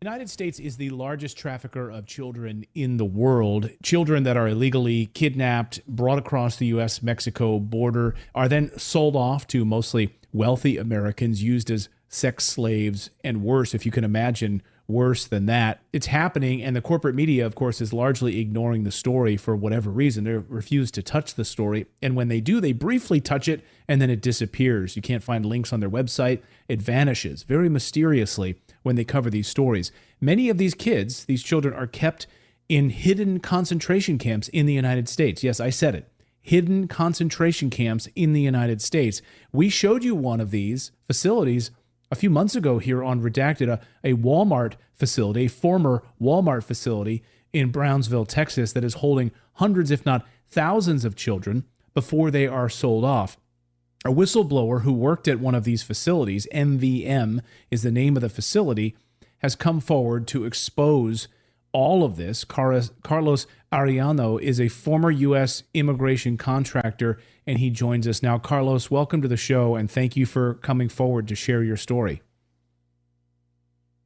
The United States is the largest trafficker of children in the world. Children that are illegally kidnapped, brought across the US Mexico border, are then sold off to mostly wealthy Americans used as sex slaves, and worse, if you can imagine worse than that. It's happening, and the corporate media, of course, is largely ignoring the story for whatever reason. They refuse to touch the story, and when they do, they briefly touch it, and then it disappears. You can't find links on their website. It vanishes very mysteriously when they cover these stories. Many of these kids, these children, are kept in hidden concentration camps in the United States. Yes, I said it hidden concentration camps in the United States. We showed you one of these facilities a few months ago here on Redacted, a, a Walmart facility, a former Walmart facility in Brownsville, Texas, that is holding hundreds, if not thousands, of children before they are sold off. A whistleblower who worked at one of these facilities, MVM is the name of the facility, has come forward to expose all of this. Carlos Ariano is a former U.S. immigration contractor, and he joins us now. Carlos, welcome to the show, and thank you for coming forward to share your story.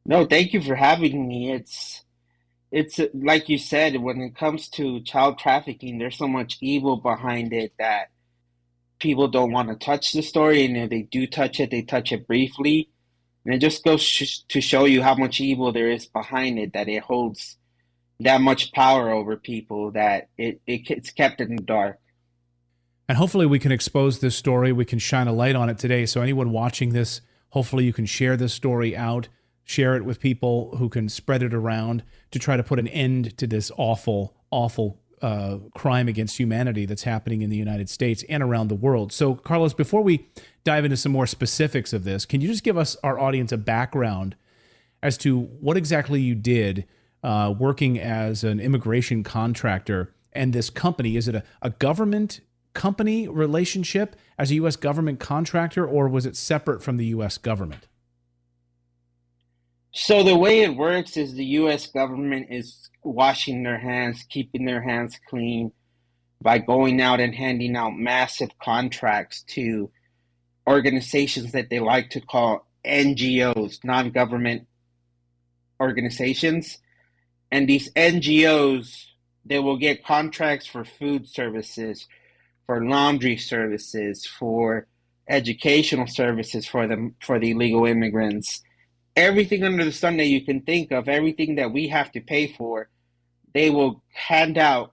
No, thank you for having me. It's it's like you said, when it comes to child trafficking, there's so much evil behind it that people don't want to touch the story, and if they do touch it, they touch it briefly. And it just goes sh- to show you how much evil there is behind it, that it holds that much power over people that it, it it's kept in the dark. And hopefully we can expose this story. We can shine a light on it today. So anyone watching this, hopefully you can share this story out, share it with people who can spread it around to try to put an end to this awful, awful uh, crime against humanity that's happening in the United States and around the world. So, Carlos, before we dive into some more specifics of this, can you just give us, our audience, a background as to what exactly you did uh, working as an immigration contractor and this company? Is it a, a government company relationship as a U.S. government contractor, or was it separate from the U.S. government? So the way it works is the U.S. government is washing their hands, keeping their hands clean by going out and handing out massive contracts to organizations that they like to call NGOs, non government organizations. And these NGOs, they will get contracts for food services, for laundry services, for educational services for them for the illegal immigrants. Everything under the sun that you can think of, everything that we have to pay for, they will hand out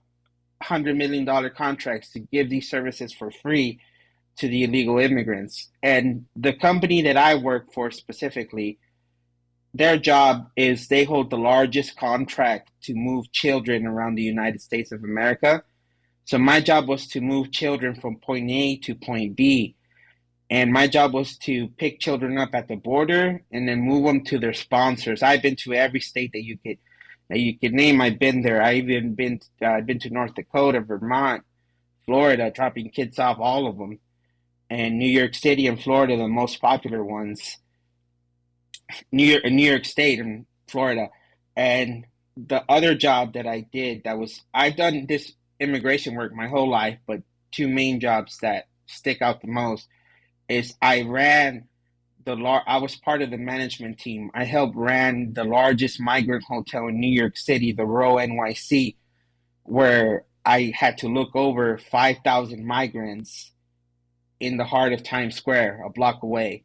hundred million dollar contracts to give these services for free to the illegal immigrants. And the company that I work for specifically, their job is they hold the largest contract to move children around the United States of America. So my job was to move children from point A to point B. And my job was to pick children up at the border and then move them to their sponsors. I've been to every state that you could that you could name. I've been there. I've even been uh, I've been to North Dakota, Vermont, Florida, dropping kids off, all of them and New York City and Florida, the most popular ones. New York, New York State and Florida, and the other job that I did that was I've done this immigration work my whole life, but two main jobs that stick out the most is I ran the lar- I was part of the management team. I helped ran the largest migrant hotel in New York City, the Row NYC, where I had to look over 5,000 migrants in the heart of Times Square, a block away.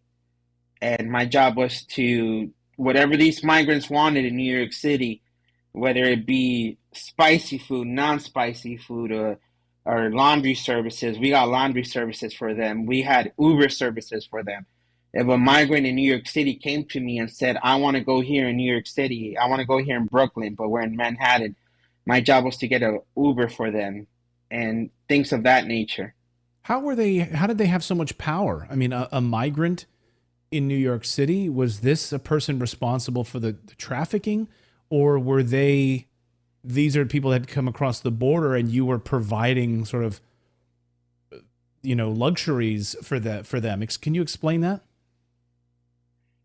And my job was to, whatever these migrants wanted in New York City, whether it be spicy food, non spicy food, or, or laundry services, we got laundry services for them. We had Uber services for them. If a migrant in New York City came to me and said, I want to go here in New York City, I want to go here in Brooklyn, but we're in Manhattan, my job was to get an Uber for them and things of that nature. How were they? How did they have so much power? I mean, a, a migrant in New York City was this a person responsible for the, the trafficking, or were they? These are people that come across the border, and you were providing sort of, you know, luxuries for that for them. Can you explain that?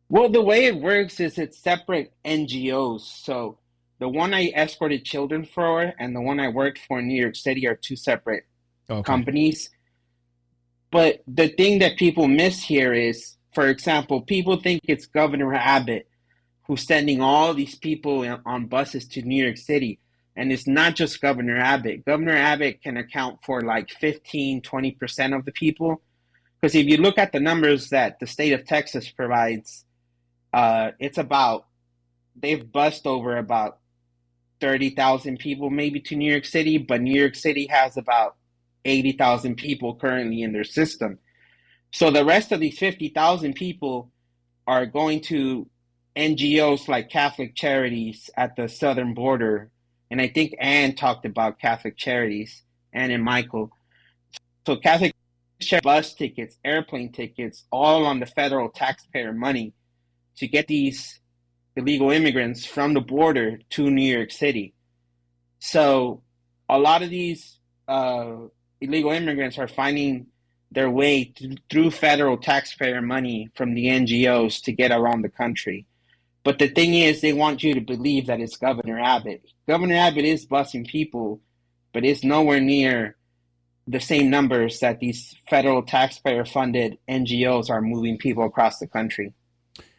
Well, the way it works is it's separate NGOs. So the one I escorted children for and the one I worked for in New York City are two separate okay. companies. But the thing that people miss here is, for example, people think it's Governor Abbott who's sending all these people on buses to New York City. And it's not just Governor Abbott. Governor Abbott can account for like 15, 20% of the people. Because if you look at the numbers that the state of Texas provides, uh, it's about, they've bussed over about 30,000 people maybe to New York City, but New York City has about 80,000 people currently in their system. So the rest of these 50,000 people are going to NGOs like Catholic Charities at the southern border. And I think Ann talked about Catholic Charities, Ann and Michael. So Catholic bus tickets, airplane tickets, all on the federal taxpayer money to get these illegal immigrants from the border to New York City. So a lot of these uh, illegal immigrants are finding their way to, through federal taxpayer money from the NGOs to get around the country. But the thing is, they want you to believe that it's Governor Abbott. Governor Abbott is busing people, but it's nowhere near the same numbers that these federal taxpayer funded NGOs are moving people across the country.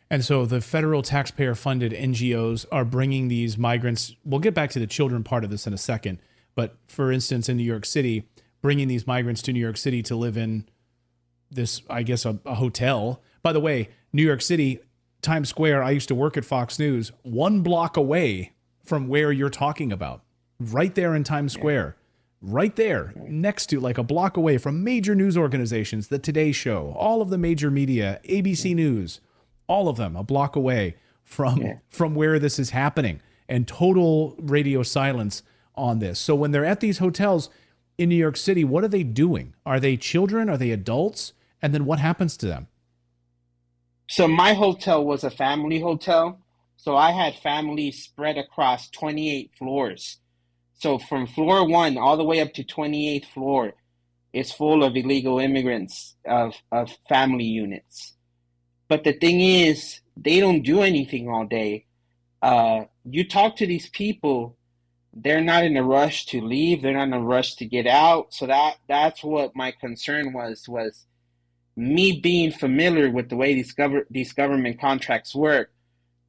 And so the federal taxpayer funded NGOs are bringing these migrants. We'll get back to the children part of this in a second. But for instance, in New York City, bringing these migrants to New York City to live in this, I guess, a, a hotel. By the way, New York City, Times Square, I used to work at Fox News, one block away from where you're talking about, right there in Times Square. Right there, next to like a block away from major news organizations, the Today Show, all of the major media, ABC News, all of them a block away from yeah. from where this is happening and total radio silence on this. So when they're at these hotels, in New York City, what are they doing? Are they children? Are they adults? And then what happens to them? So my hotel was a family hotel. So I had families spread across 28 floors. So from floor one all the way up to 28th floor is full of illegal immigrants of, of family units. But the thing is, they don't do anything all day. Uh, you talk to these people they're not in a rush to leave. They're not in a rush to get out. So that that's what my concern was was me being familiar with the way these, these government contracts work,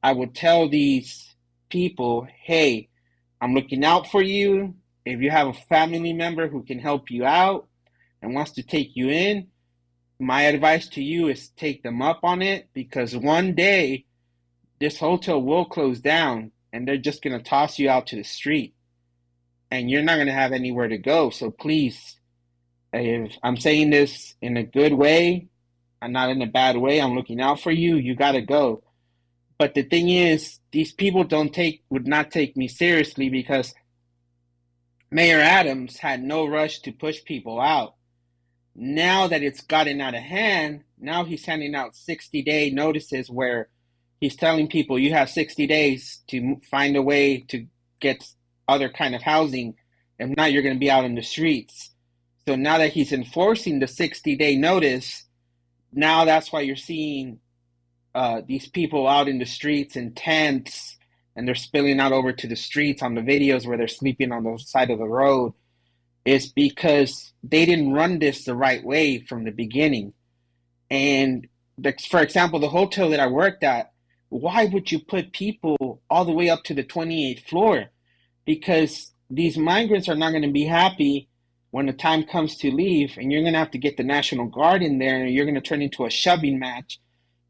I would tell these people, hey, I'm looking out for you. If you have a family member who can help you out and wants to take you in, my advice to you is take them up on it because one day this hotel will close down and they're just going to toss you out to the street and you're not going to have anywhere to go. So please, if I'm saying this in a good way, I'm not in a bad way, I'm looking out for you, you got to go. But the thing is, these people don't take would not take me seriously because Mayor Adams had no rush to push people out. Now that it's gotten out of hand, now he's handing out 60 day notices where he's telling people you have 60 days to find a way to get other kind of housing if not you're going to be out in the streets so now that he's enforcing the 60 day notice now that's why you're seeing uh, these people out in the streets in tents and they're spilling out over to the streets on the videos where they're sleeping on the side of the road is because they didn't run this the right way from the beginning and the, for example the hotel that i worked at why would you put people all the way up to the 28th floor? Because these migrants are not going to be happy when the time comes to leave, and you're going to have to get the National Guard in there, and you're going to turn into a shoving match.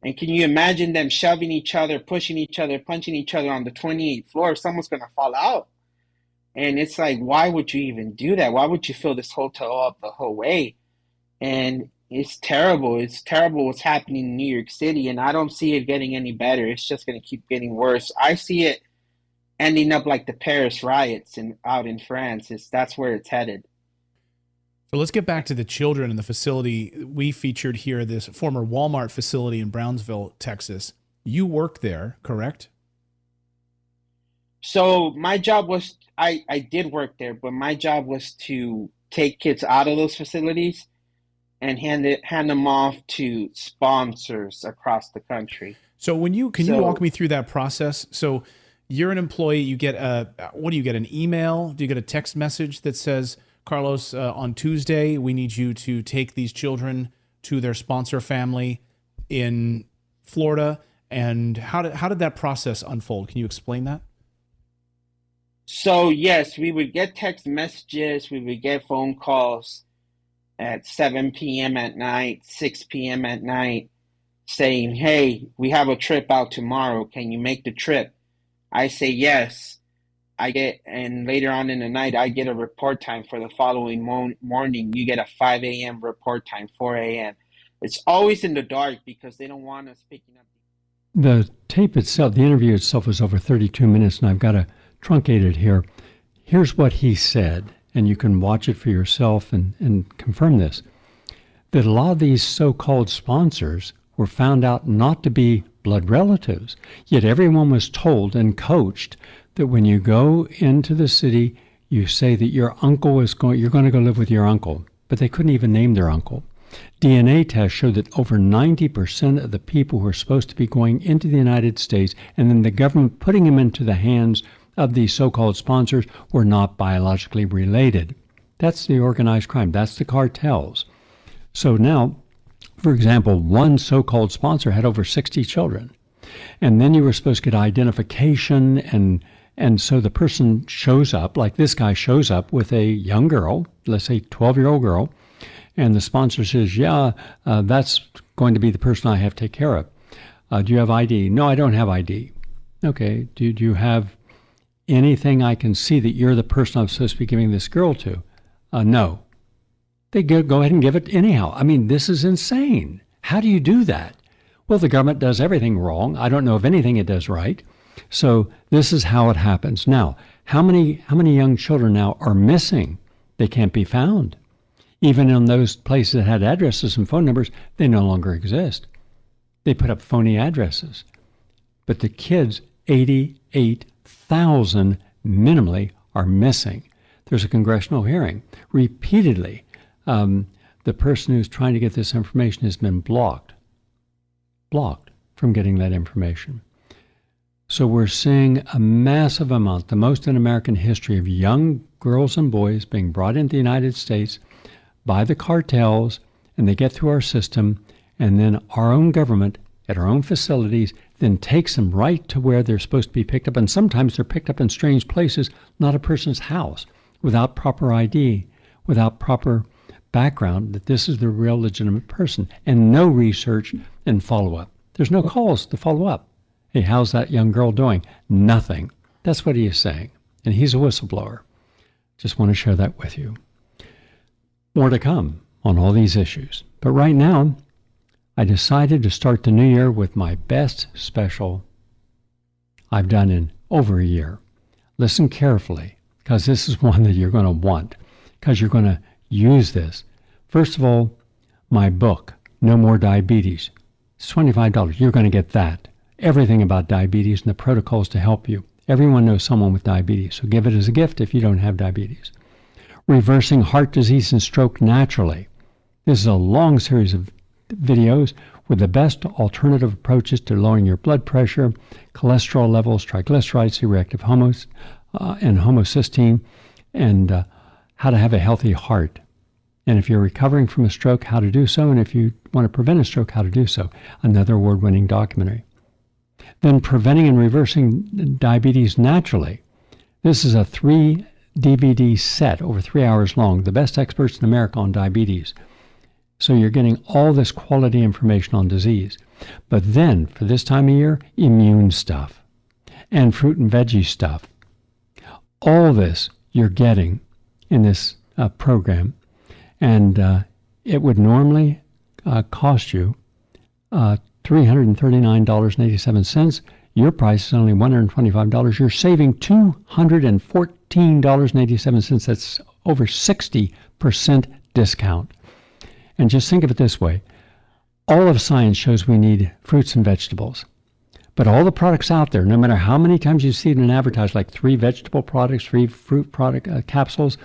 And can you imagine them shoving each other, pushing each other, punching each other on the 28th floor? Someone's going to fall out. And it's like, why would you even do that? Why would you fill this hotel up the whole way? And it's terrible. It's terrible what's happening in New York City, and I don't see it getting any better. It's just going to keep getting worse. I see it ending up like the Paris riots in, out in France. It's, that's where it's headed. So let's get back to the children in the facility we featured here, this former Walmart facility in Brownsville, Texas. You work there, correct? So my job was I, I did work there, but my job was to take kids out of those facilities and hand it hand them off to sponsors across the country. So when you can so, you walk me through that process? So you're an employee, you get a what do you get an email? Do you get a text message that says Carlos uh, on Tuesday we need you to take these children to their sponsor family in Florida and how did how did that process unfold? Can you explain that? So yes, we would get text messages, we would get phone calls at 7 p.m. at night, 6 p.m. at night, saying, Hey, we have a trip out tomorrow. Can you make the trip? I say yes. I get, and later on in the night, I get a report time for the following mo- morning. You get a 5 a.m. report time, 4 a.m. It's always in the dark because they don't want us picking up. The tape itself, the interview itself was over 32 minutes, and I've got to truncate it here. Here's what he said and you can watch it for yourself and, and confirm this, that a lot of these so called sponsors were found out not to be blood relatives. Yet everyone was told and coached that when you go into the city, you say that your uncle is going, you're going to go live with your uncle. But they couldn't even name their uncle. DNA tests show that over 90% of the people who are supposed to be going into the United States and then the government putting them into the hands of these so called sponsors were not biologically related. That's the organized crime, that's the cartels. So now, for example, one so called sponsor had over 60 children. And then you were supposed to get identification and and so the person shows up, like this guy shows up with a young girl, let's say 12 year old girl, and the sponsor says, Yeah, uh, that's going to be the person I have to take care of. Uh, do you have ID? No, I don't have ID. Okay. Do, do you have anything I can see that you're the person I'm supposed to be giving this girl to? Uh, no. They go, go ahead and give it anyhow. I mean, this is insane. How do you do that? Well, the government does everything wrong. I don't know of anything it does right. So this is how it happens. Now, how many how many young children now are missing? They can't be found. Even in those places that had addresses and phone numbers, they no longer exist. They put up phony addresses. But the kids, 88 thousand minimally are missing. There's a congressional hearing. Repeatedly, um, the person who's trying to get this information has been blocked, blocked from getting that information. So we're seeing a massive amount, the most in American history, of young girls and boys being brought into the United States by the cartels, and they get through our system, And then our own government at our own facilities then takes them right to where they're supposed to be picked up. And sometimes they're picked up in strange places, not a person's house, without proper ID, without proper background that this is the real legitimate person, and no research and follow up. There's no calls to follow up. Hey, how's that young girl doing? Nothing. That's what he is saying. And he's a whistleblower. Just want to share that with you. More to come on all these issues. But right now, I decided to start the new year with my best special I've done in over a year. Listen carefully, because this is one that you're going to want, because you're going to use this. First of all, my book, No More Diabetes. It's $25. You're going to get that. Everything about diabetes and the protocols to help you. Everyone knows someone with diabetes, so give it as a gift if you don't have diabetes. Reversing heart disease and stroke naturally. This is a long series of videos with the best alternative approaches to lowering your blood pressure, cholesterol levels, triglycerides, C-reactive homos, uh, and homocysteine, and uh, how to have a healthy heart. And if you're recovering from a stroke, how to do so, and if you want to prevent a stroke, how to do so. Another award winning documentary. Then preventing and reversing diabetes naturally. This is a three DVD set over three hours long, the best experts in America on diabetes. So you're getting all this quality information on disease. But then, for this time of year, immune stuff and fruit and veggie stuff. All this you're getting in this uh, program. And uh, it would normally uh, cost you uh, $339.87. Your price is only $125. You're saving $214.87. That's over 60% discount. And just think of it this way all of science shows we need fruits and vegetables. But all the products out there, no matter how many times you see it in advertised, like three vegetable products, three fruit product uh, capsules,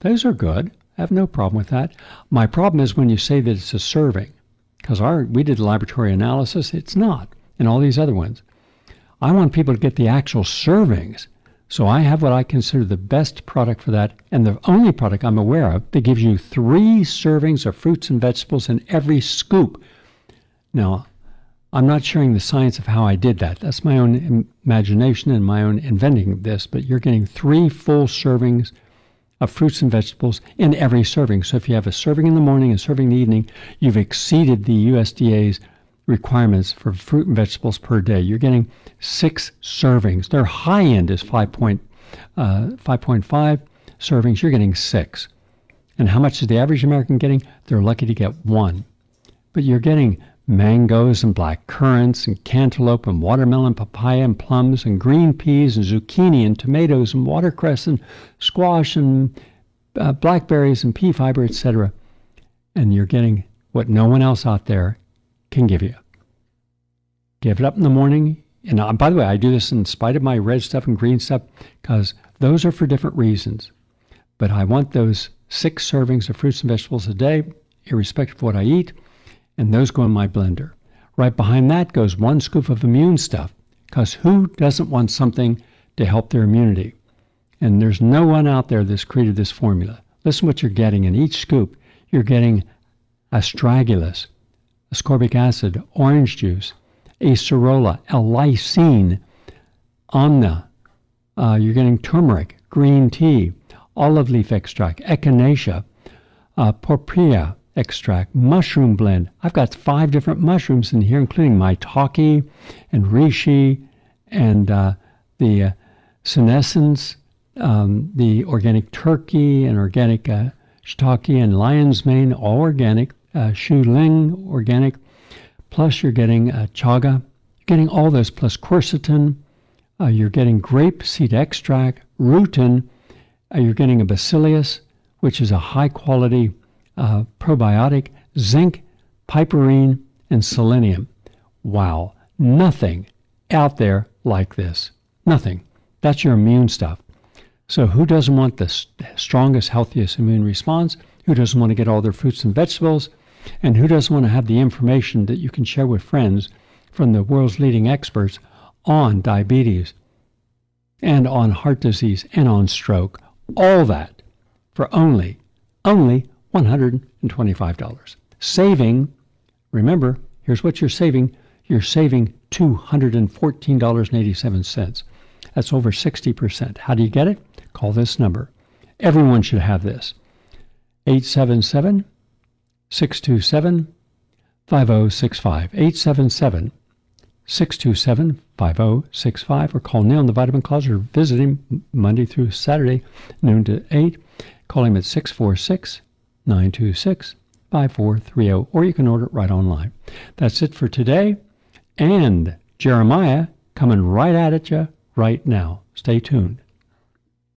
those are good. I have no problem with that. My problem is when you say that it's a serving, because our we did laboratory analysis, it's not, and all these other ones. I want people to get the actual servings so I have what I consider the best product for that, and the only product I'm aware of that gives you three servings of fruits and vegetables in every scoop. Now, I'm not sharing the science of how I did that. That's my own imagination and my own inventing of this, but you're getting three full servings of fruits and vegetables in every serving. So if you have a serving in the morning and serving in the evening, you've exceeded the USDA's requirements for fruit and vegetables per day. You're getting six servings. Their high end is 5.5 uh, 5.5 servings. You're getting six. And how much is the average American getting? They're lucky to get one. But you're getting mangoes and black currants and cantaloupe and watermelon, papaya and plums and green peas and zucchini and tomatoes and watercress and squash and uh, blackberries and pea fiber, etc. And you're getting what no one else out there can give you. Give it up in the morning. And uh, by the way, I do this in spite of my red stuff and green stuff because those are for different reasons. But I want those six servings of fruits and vegetables a day, irrespective of what I eat, and those go in my blender. Right behind that goes one scoop of immune stuff because who doesn't want something to help their immunity? And there's no one out there that's created this formula. Listen what you're getting in each scoop. You're getting astragalus, ascorbic acid, orange juice, acerola, L-lysine, omna. Uh, you're getting turmeric, green tea, olive leaf extract, echinacea, uh, porphyria extract, mushroom blend. I've got five different mushrooms in here, including maitake and reishi and uh, the uh, senescence, um, the organic turkey and organic uh, shiitake and lion's mane, all organic, uh, shu ling, organic, plus you're getting uh, chaga, you're getting all those, plus quercetin, uh, you're getting grape seed extract, rutin, uh, you're getting a bacillus, which is a high quality uh, probiotic, zinc, piperine, and selenium. Wow, nothing out there like this. Nothing. That's your immune stuff. So, who doesn't want the strongest, healthiest immune response? Who doesn't want to get all their fruits and vegetables? And who doesn't want to have the information that you can share with friends from the world's leading experts on diabetes and on heart disease and on stroke? All that for only, only $125, saving Remember, here's what you're saving. You're saving $214.87. That's over 60%. How do you get it? Call this number. Everyone should have this 877 627 5065. 877 627 5065 or call Neil in the Vitamin Closet or visit him Monday through Saturday, noon to 8. Call him at 646 926 5430 or you can order it right online. That's it for today. And Jeremiah coming right at you right now. Stay tuned.